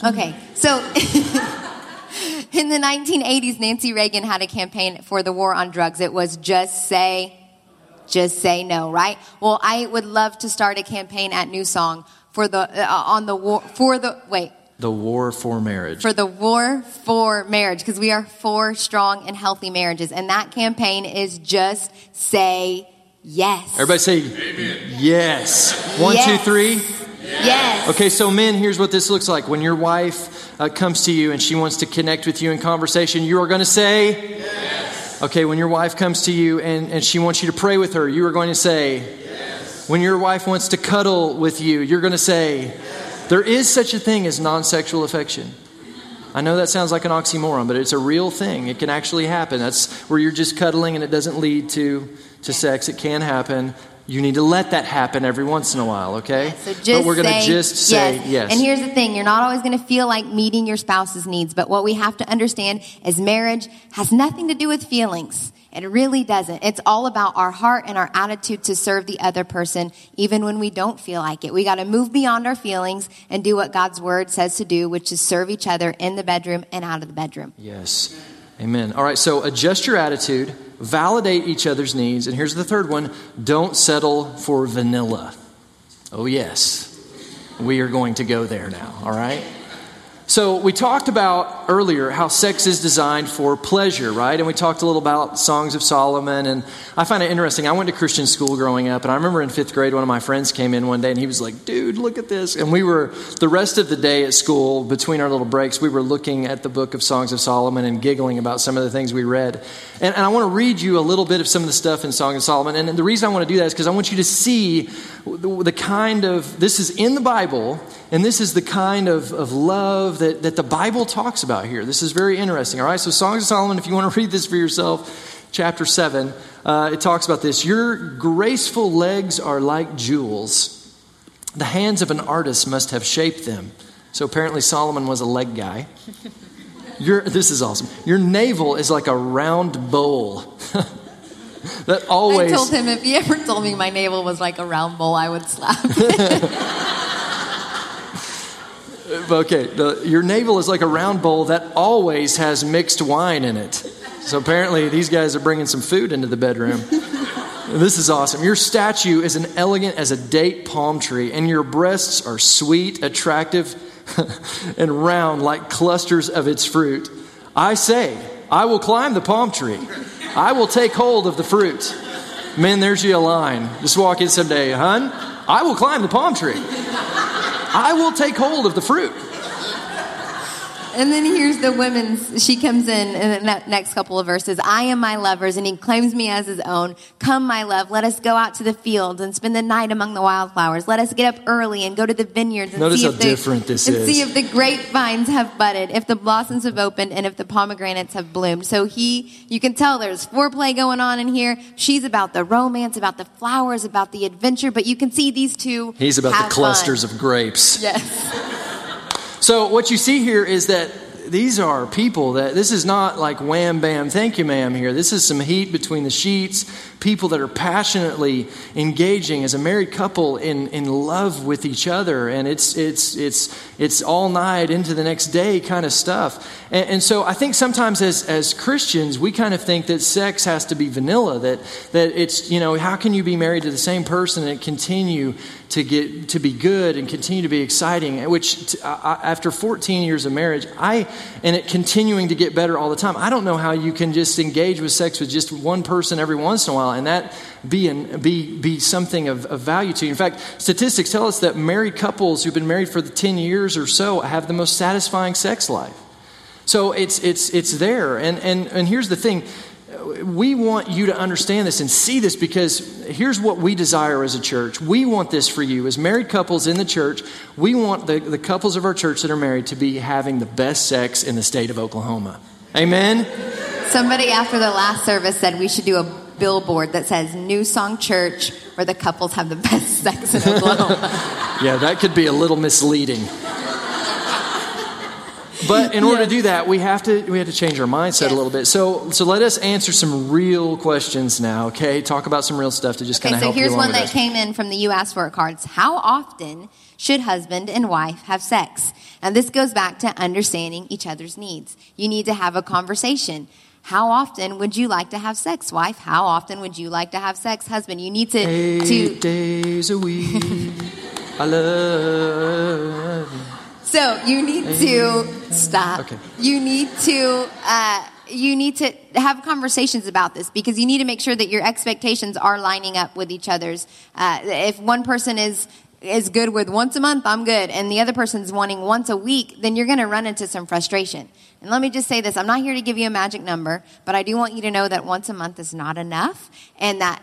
okay, so in the 1980s, Nancy Reagan had a campaign for the war on drugs. It was just say, just say no, right? Well, I would love to start a campaign at New Song for the, uh, on the war, for the, wait. The war for marriage. For the war for marriage, because we are for strong and healthy marriages. And that campaign is just say Yes. Everybody say Amen. yes. One, yes. two, three. Yes. Okay, so men, here's what this looks like. When your wife uh, comes to you and she wants to connect with you in conversation, you are going to say yes. Okay, when your wife comes to you and, and she wants you to pray with her, you are going to say yes. When your wife wants to cuddle with you, you're going to say yes. There is such a thing as non sexual affection. I know that sounds like an oxymoron, but it's a real thing. It can actually happen. That's where you're just cuddling and it doesn't lead to to sex. It can happen. You need to let that happen every once in a while, okay? Yeah, so but we're going to just say yes. yes. And here's the thing you're not always going to feel like meeting your spouse's needs, but what we have to understand is marriage has nothing to do with feelings. It really doesn't. It's all about our heart and our attitude to serve the other person, even when we don't feel like it. We got to move beyond our feelings and do what God's word says to do, which is serve each other in the bedroom and out of the bedroom. Yes. Amen. All right, so adjust your attitude, validate each other's needs, and here's the third one don't settle for vanilla. Oh, yes. We are going to go there now, all right? So, we talked about earlier how sex is designed for pleasure, right? And we talked a little about Songs of Solomon. And I find it interesting. I went to Christian school growing up, and I remember in fifth grade, one of my friends came in one day and he was like, dude, look at this. And we were, the rest of the day at school, between our little breaks, we were looking at the book of Songs of Solomon and giggling about some of the things we read. And, and I want to read you a little bit of some of the stuff in Song of Solomon. And the reason I want to do that is because I want you to see the, the kind of, this is in the Bible and this is the kind of, of love that, that the Bible talks about here. This is very interesting. All right, so Songs of Solomon, if you want to read this for yourself, chapter 7, uh, it talks about this. Your graceful legs are like jewels. The hands of an artist must have shaped them. So apparently, Solomon was a leg guy. Your, this is awesome. Your navel is like a round bowl. that always. I told him if he ever told me my navel was like a round bowl, I would slap. Uh, okay, the, your navel is like a round bowl that always has mixed wine in it. So apparently, these guys are bringing some food into the bedroom. this is awesome. Your statue is as elegant as a date palm tree, and your breasts are sweet, attractive, and round like clusters of its fruit. I say, I will climb the palm tree. I will take hold of the fruit. Men, there's you a line. Just walk in someday, hun. I will climb the palm tree. I will take hold of the fruit. And then here's the women's, she comes in in the next couple of verses. I am my lover's, and he claims me as his own. Come, my love, let us go out to the fields and spend the night among the wildflowers. Let us get up early and go to the vineyards and Notice see how if the, different this and is. see if the grapevines have budded, if the blossoms have opened, and if the pomegranates have bloomed. So he, you can tell there's foreplay going on in here. She's about the romance, about the flowers, about the adventure, but you can see these two. He's about the clusters fun. of grapes. Yes. So what you see here is that these are people that this is not like wham bam thank you ma'am here. This is some heat between the sheets people that are passionately engaging as a married couple in, in love with each other. And it's it's it's it's all night into the next day kind of stuff. And, and so i think sometimes as as christians we kind of think that sex has to be vanilla that that it's you know how can you be married to the same person and continue to get to be good and continue to be exciting? Which after 14 years of marriage i and it continuing to get better all the time i don't know how you can just engage with sex with just one person every once in a while and that be an, be be something of, of value to you in fact statistics tell us that married couples who've been married for the 10 years or so have the most satisfying sex life so it's it's it's there and and and here's the thing we want you to understand this and see this because here's what we desire as a church. We want this for you. As married couples in the church, we want the, the couples of our church that are married to be having the best sex in the state of Oklahoma. Amen? Somebody after the last service said we should do a billboard that says New Song Church where the couples have the best sex in Oklahoma. yeah, that could be a little misleading. But in order yes. to do that, we have to we have to change our mindset yes. a little bit. So so let us answer some real questions now. Okay, talk about some real stuff to just okay, kind of so help. So here's one that us. came in from the You Asked For It cards. How often should husband and wife have sex? And this goes back to understanding each other's needs. You need to have a conversation. How often would you like to have sex, wife? How often would you like to have sex, husband? You need to eight to days a week. I love. You. So you need to stop. Okay. You need to. Uh, you need to have conversations about this because you need to make sure that your expectations are lining up with each other's. Uh, if one person is is good with once a month, I'm good, and the other person's wanting once a week, then you're going to run into some frustration. And let me just say this I'm not here to give you a magic number, but I do want you to know that once a month is not enough, and that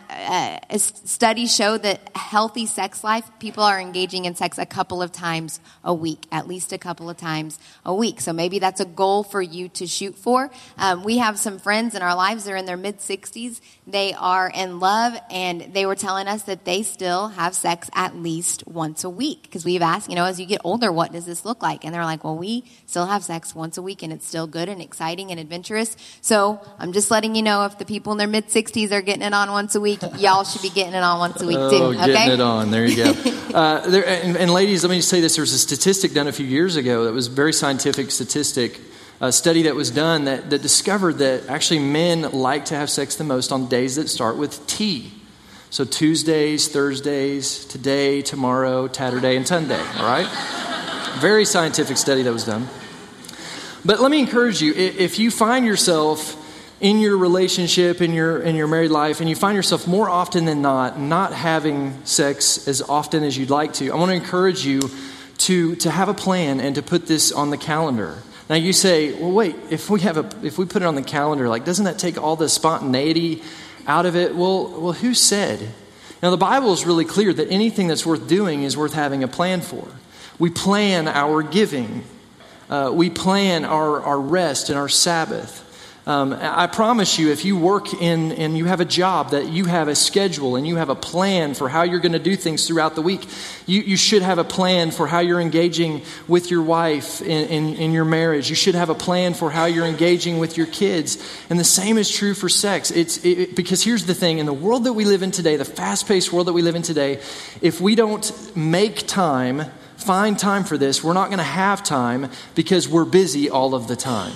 uh, studies show that healthy sex life, people are engaging in sex a couple of times a week, at least a couple of times a week. So maybe that's a goal for you to shoot for. Um, we have some friends in our lives, they're in their mid 60s, they are in love, and they were telling us that they still have sex at least once a week. Because we've asked, you know, as you get older, what does this look like? And they're like, well, we still have sex once a week, and it's still good and exciting and adventurous. So I'm just letting you know if the people in their mid 60s are getting it on once a week, y'all should be getting it on once a week too. Oh, okay? getting it on. There you go. uh, there, and, and, ladies, let me just say this. There was a statistic done a few years ago that was a very scientific statistic. A study that was done that, that discovered that actually men like to have sex the most on days that start with T. So Tuesdays, Thursdays, today, tomorrow, Tatterday, and Sunday, all right? Very scientific study that was done. But let me encourage you if you find yourself in your relationship, in your, in your married life, and you find yourself more often than not not having sex as often as you'd like to, I want to encourage you to, to have a plan and to put this on the calendar. Now you say, well, wait, if we have a, if we put it on the calendar, like, doesn't that take all the spontaneity out of it? Well, well, who said? Now the Bible is really clear that anything that's worth doing is worth having a plan for. We plan our giving. Uh, we plan our, our rest and our Sabbath. Um, I promise you, if you work in and you have a job, that you have a schedule and you have a plan for how you're going to do things throughout the week. You, you should have a plan for how you're engaging with your wife in, in, in your marriage. You should have a plan for how you're engaging with your kids. And the same is true for sex. It's it, because here's the thing: in the world that we live in today, the fast-paced world that we live in today, if we don't make time, find time for this, we're not going to have time because we're busy all of the time.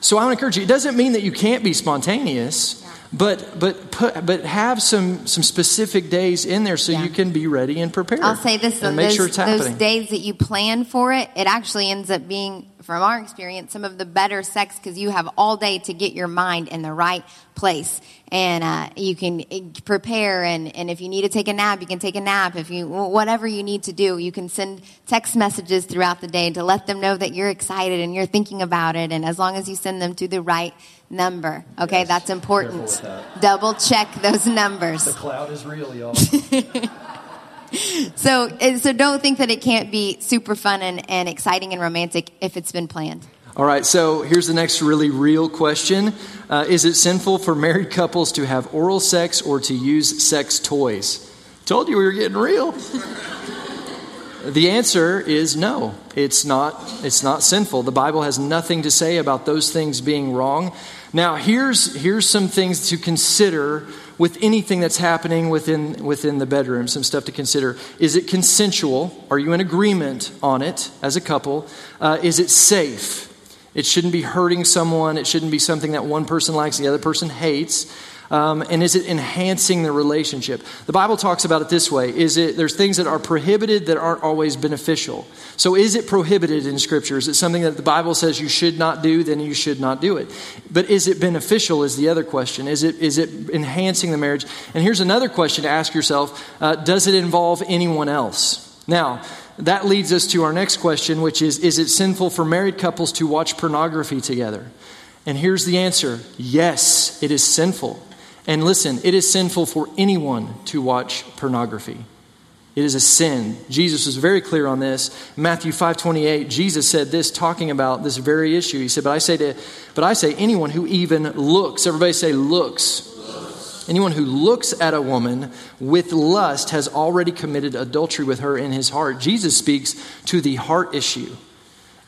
So I want to encourage you. It doesn't mean that you can't be spontaneous, yeah. but but put but have some some specific days in there so yeah. you can be ready and prepared. I'll say this: and make those, sure it's happening. Those days that you plan for it, it actually ends up being from our experience, some of the better sex because you have all day to get your mind in the right place. And uh, you can eh, prepare, and, and if you need to take a nap, you can take a nap. If you, whatever you need to do, you can send text messages throughout the day to let them know that you're excited and you're thinking about it. And as long as you send them to the right number, okay, yes, that's important. That. Double check those numbers. The cloud is real, y'all. so, eh, so don't think that it can't be super fun and, and exciting and romantic if it's been planned. All right, so here's the next really real question uh, Is it sinful for married couples to have oral sex or to use sex toys? Told you we were getting real. the answer is no. It's not, it's not sinful. The Bible has nothing to say about those things being wrong. Now, here's, here's some things to consider with anything that's happening within, within the bedroom, some stuff to consider. Is it consensual? Are you in agreement on it as a couple? Uh, is it safe? It shouldn't be hurting someone. It shouldn't be something that one person likes, the other person hates. Um, and is it enhancing the relationship? The Bible talks about it this way: Is it there's things that are prohibited that aren't always beneficial. So, is it prohibited in Scripture? Is it something that the Bible says you should not do? Then you should not do it. But is it beneficial? Is the other question. Is it is it enhancing the marriage? And here's another question to ask yourself: uh, Does it involve anyone else? Now. That leads us to our next question, which is Is it sinful for married couples to watch pornography together? And here's the answer yes, it is sinful. And listen, it is sinful for anyone to watch pornography. It is a sin. Jesus was very clear on this. Matthew 5:28, Jesus said this talking about this very issue. He said, "But I say to but I say anyone who even looks, everybody say looks. looks. Anyone who looks at a woman with lust has already committed adultery with her in his heart." Jesus speaks to the heart issue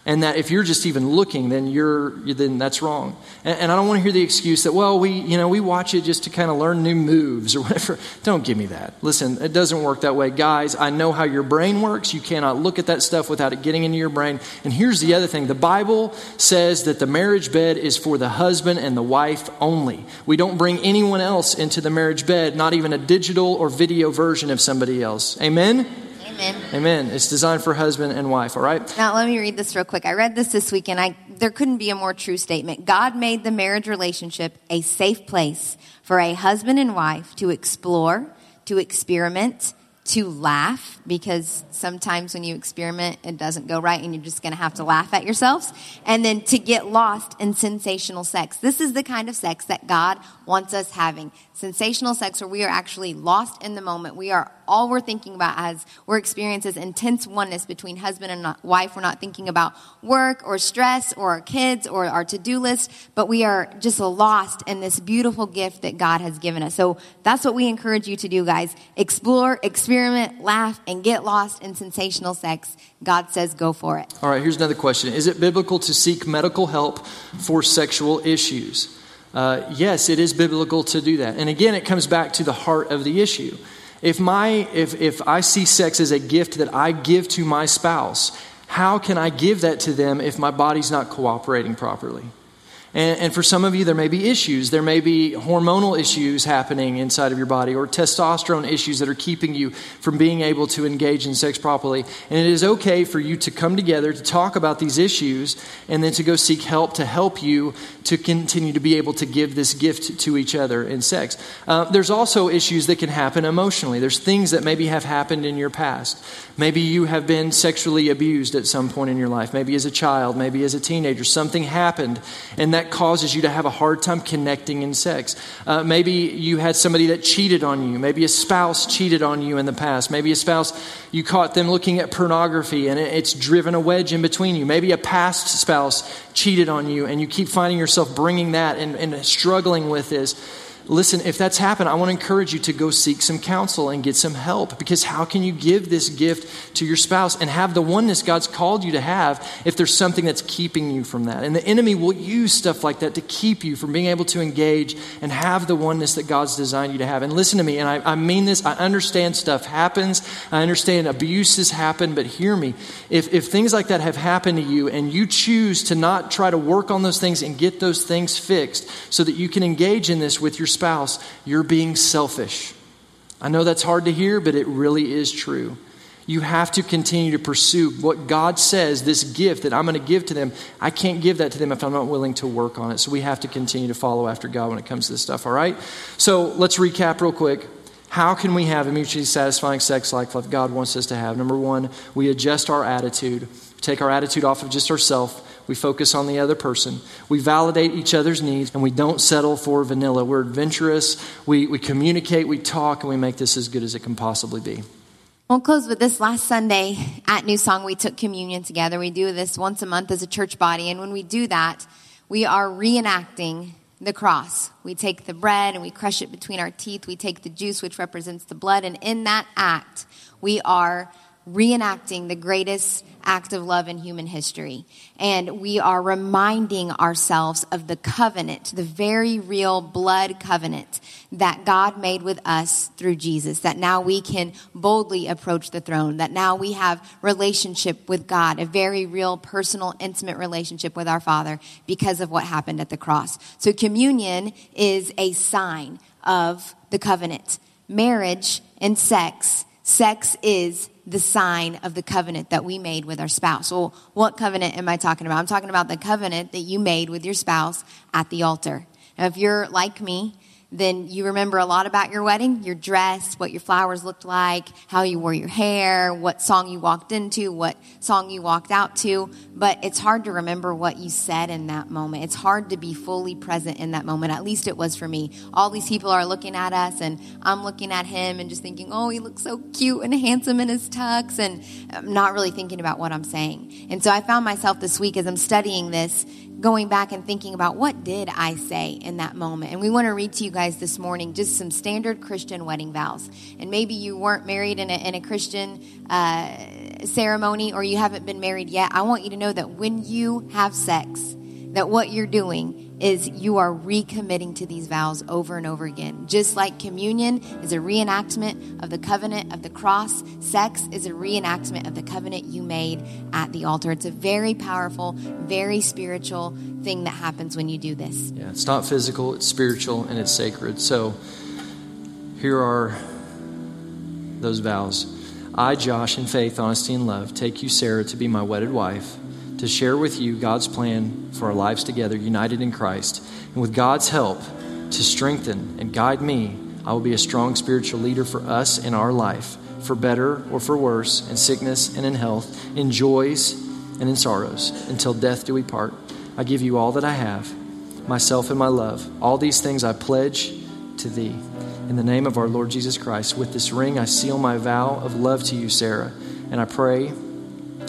and that if you're just even looking then you're then that's wrong. And, and, i don't want to hear the excuse that well we you know we watch it just to kind of learn new moves or whatever. Don't give me that. Listen it doesn't work that way. Guys i know how your brain works. You cannot look at that stuff without it getting into your brain. And here's the other thing. The bible says that the marriage bed is for the husband and the wife only. We don't bring anyone else into the marriage bed not even a digital or video version of somebody else. Amen Amen. Amen. It's designed for husband and wife, all right? Now, let me read this real quick. I read this this week, and I, there couldn't be a more true statement. God made the marriage relationship a safe place for a husband and wife to explore, to experiment, to laugh because sometimes when you experiment, it doesn't go right and you're just going to have to laugh at yourselves. And then to get lost in sensational sex. This is the kind of sex that God wants us having. Sensational sex where we are actually lost in the moment. We are all we're thinking about as we're experiencing intense oneness between husband and wife. We're not thinking about work or stress or our kids or our to-do list, but we are just lost in this beautiful gift that God has given us. So that's what we encourage you to do, guys. Explore, experiment, laugh, and get lost in sensational sex. God says go for it. All right, here's another question. Is it biblical to seek medical help for sexual issues? Uh, yes, it is biblical to do that. And again, it comes back to the heart of the issue. If, my, if, if I see sex as a gift that I give to my spouse, how can I give that to them if my body's not cooperating properly? And, and, for some of you, there may be issues. There may be hormonal issues happening inside of your body or testosterone issues that are keeping you from being able to engage in sex properly. And it is okay for you to come together to talk about these issues and then to go seek help to help you to continue to be able to give this gift to each other in sex. Uh, there's also issues that can happen emotionally. There's things that maybe have happened in your past. Maybe you have been sexually abused at some point in your life, maybe as a child, maybe as a teenager. Something happened, and that causes you to have a hard time connecting in sex. Uh, maybe you had somebody that cheated on you. Maybe a spouse cheated on you in the past. Maybe a spouse, you caught them looking at pornography and it's driven a wedge in between you. Maybe a past spouse cheated on you and you keep finding yourself bringing that and, and struggling with this listen, if that's happened, I want to encourage you to go seek some counsel and get some help because how can you give this gift to your spouse and have the oneness God's called you to have if there's something that's keeping you from that? And the enemy will use stuff like that to keep you from being able to engage and have the oneness that God's designed you to have. And listen to me, and I, I mean this, I understand stuff happens, I understand abuses happen, but hear me. If, if things like that have happened to you and you choose to not try to work on those things and get those things fixed so that you can engage in this with your spouse, you're being selfish. I know that's hard to hear, but it really is true. You have to continue to pursue what God says, this gift that I'm going to give to them. I can't give that to them if I'm not willing to work on it. So we have to continue to follow after God when it comes to this stuff, all right? So let's recap real quick. How can we have a mutually satisfying sex life like God wants us to have? Number one, we adjust our attitude. Take our attitude off of just ourselves we focus on the other person. We validate each other's needs, and we don't settle for vanilla. We're adventurous. We, we communicate, we talk, and we make this as good as it can possibly be. We'll close with this last Sunday at New Song. We took communion together. We do this once a month as a church body. And when we do that, we are reenacting the cross. We take the bread and we crush it between our teeth. We take the juice, which represents the blood. And in that act, we are reenacting the greatest act of love in human history. And we are reminding ourselves of the covenant, the very real blood covenant that God made with us through Jesus, that now we can boldly approach the throne, that now we have relationship with God, a very real personal, intimate relationship with our Father because of what happened at the cross. So communion is a sign of the covenant. Marriage and sex, sex is the sign of the covenant that we made with our spouse. Well, what covenant am I talking about? I'm talking about the covenant that you made with your spouse at the altar. Now, if you're like me, then you remember a lot about your wedding, your dress, what your flowers looked like, how you wore your hair, what song you walked into, what song you walked out to. But it's hard to remember what you said in that moment. It's hard to be fully present in that moment. At least it was for me. All these people are looking at us, and I'm looking at him and just thinking, oh, he looks so cute and handsome in his tux, and I'm not really thinking about what I'm saying. And so I found myself this week as I'm studying this going back and thinking about what did I say in that moment. And we want to read to you guys this morning just some standard Christian wedding vows. And maybe you weren't married in a, in a Christian uh, ceremony or you haven't been married yet. I want you to know that when you have sex, that what you're doing is you are recommitting to these vows over and over again. Just like communion is a reenactment of the covenant of the cross, sex is a reenactment of the covenant you made at the altar. It's a very powerful, very spiritual thing that happens when you do this. Yeah, it's not physical, it's spiritual, and it's sacred. So here are those vows. I, Josh, in faith, honesty, and love, take you, Sarah, to be my wedded wife to share with you God's plan for our lives together, united in Christ. And with God's help to strengthen and guide me, I will be a strong spiritual leader for us in our life, for better or for worse, in sickness and in health, in joys and in sorrows, until death do we part. I give you all that I have, myself and my love. All these things I pledge to thee. In the name of our Lord Jesus Christ, with this ring I seal my vow of love to you, Sarah, and I pray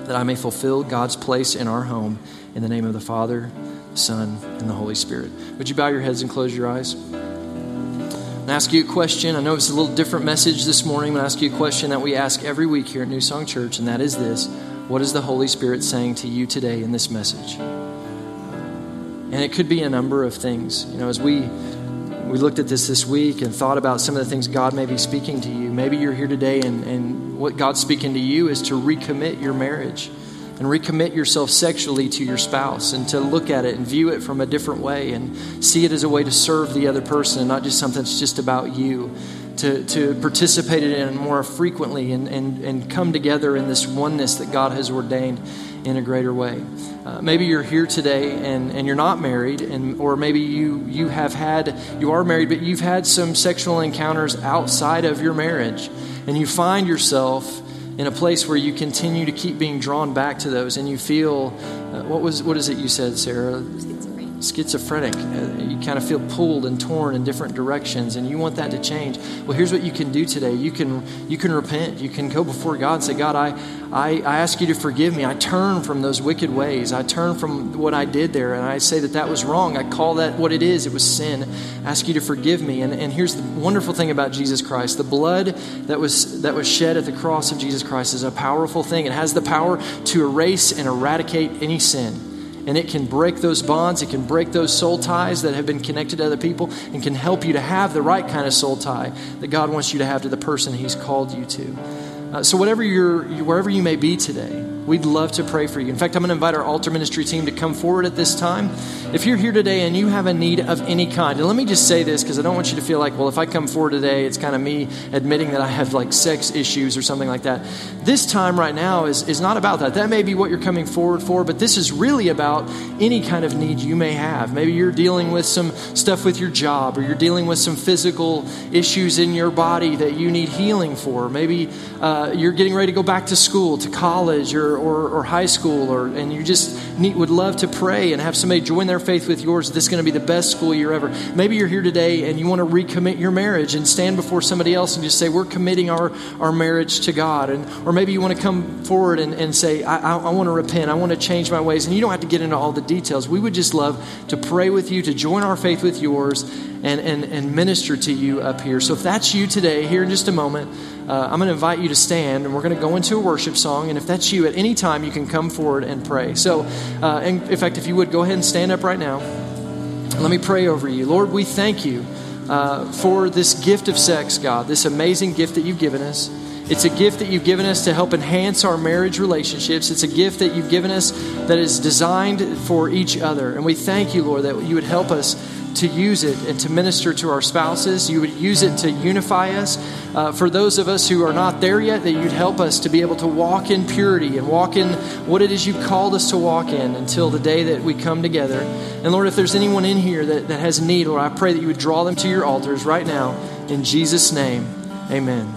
that I may fulfill God's place in our home. In the name of the Father, Son, and the Holy Spirit. Would you bow your heads and close your eyes? And ask you a question. I know it's a little different message this morning, but I ask you a question that we ask every week here at New Song Church, and that is this What is the Holy Spirit saying to you today in this message? And it could be a number of things. You know, as we we looked at this this week and thought about some of the things God may be speaking to you. Maybe you're here today and, and what God's speaking to you is to recommit your marriage and recommit yourself sexually to your spouse and to look at it and view it from a different way and see it as a way to serve the other person and not just something that's just about you. To, to participate in it more frequently and, and, and come together in this oneness that God has ordained in a greater way. Uh, maybe you're here today and, and you're not married, and, or maybe you, you have had, you are married, but you've had some sexual encounters outside of your marriage, and you find yourself in a place where you continue to keep being drawn back to those, and you feel, uh, what was what is it you said, Sarah? Schizophrenic. Uh, you kind of feel pulled and torn in different directions, and you want that to change. Well, here's what you can do today. You can you can repent. You can go before God and say, God, I I, I ask you to forgive me. I turn from those wicked ways. I turn from what I did there, and I say that that was wrong. I call that what it is. It was sin. I ask you to forgive me. And, and here's the wonderful thing about Jesus Christ: the blood that was that was shed at the cross of Jesus Christ is a powerful thing. It has the power to erase and eradicate any sin and it can break those bonds. It can break those soul ties that have been connected to other people and can help you to have the right kind of soul tie that God wants you to have to the person He's called you to. Uh, so, whatever you're, wherever you may be today, we'd love to pray for you. In fact, I'm going to invite our altar ministry team to come forward at this time. If you're here today and you have a need of any kind, and let me just say this because I don't want you to feel like, well, if I come forward today, it's kind of me admitting that I have like sex issues or something like that. This time right now is, is not about that. That may be what you're coming forward for, but this is really about any kind of need you may have. Maybe you're dealing with some stuff with your job, or you're dealing with some physical issues in your body that you need healing for. Maybe uh, you're getting ready to go back to school, to college, or, or, or high school, or, and you just need, would love to pray and have somebody join their faith with yours, this is going to be the best school year ever. Maybe you're here today and you want to recommit your marriage and stand before somebody else and just say, We're committing our, our marriage to God. And, or maybe you want to come forward and, and say, I, I, I want to repent. I want to change my ways. And you don't have to get into all the details. We would just love to pray with you, to join our faith with yours, and, and, and minister to you up here. So if that's you today, here in just a moment, uh, I'm going to invite you to stand and we're going to go into a worship song. And if that's you, at any time, you can come forward and pray. So, uh, in, in fact, if you would, go ahead and stand up right now. Let me pray over you. Lord, we thank you uh, for this gift of sex, God, this amazing gift that you've given us. It's a gift that you've given us to help enhance our marriage relationships. It's a gift that you've given us that is designed for each other. And we thank you, Lord, that you would help us to use it and to minister to our spouses. You would use it to unify us. Uh, for those of us who are not there yet, that you'd help us to be able to walk in purity and walk in what it is you've called us to walk in until the day that we come together. And Lord, if there's anyone in here that, that has need, Lord, I pray that you would draw them to your altars right now. In Jesus' name, amen.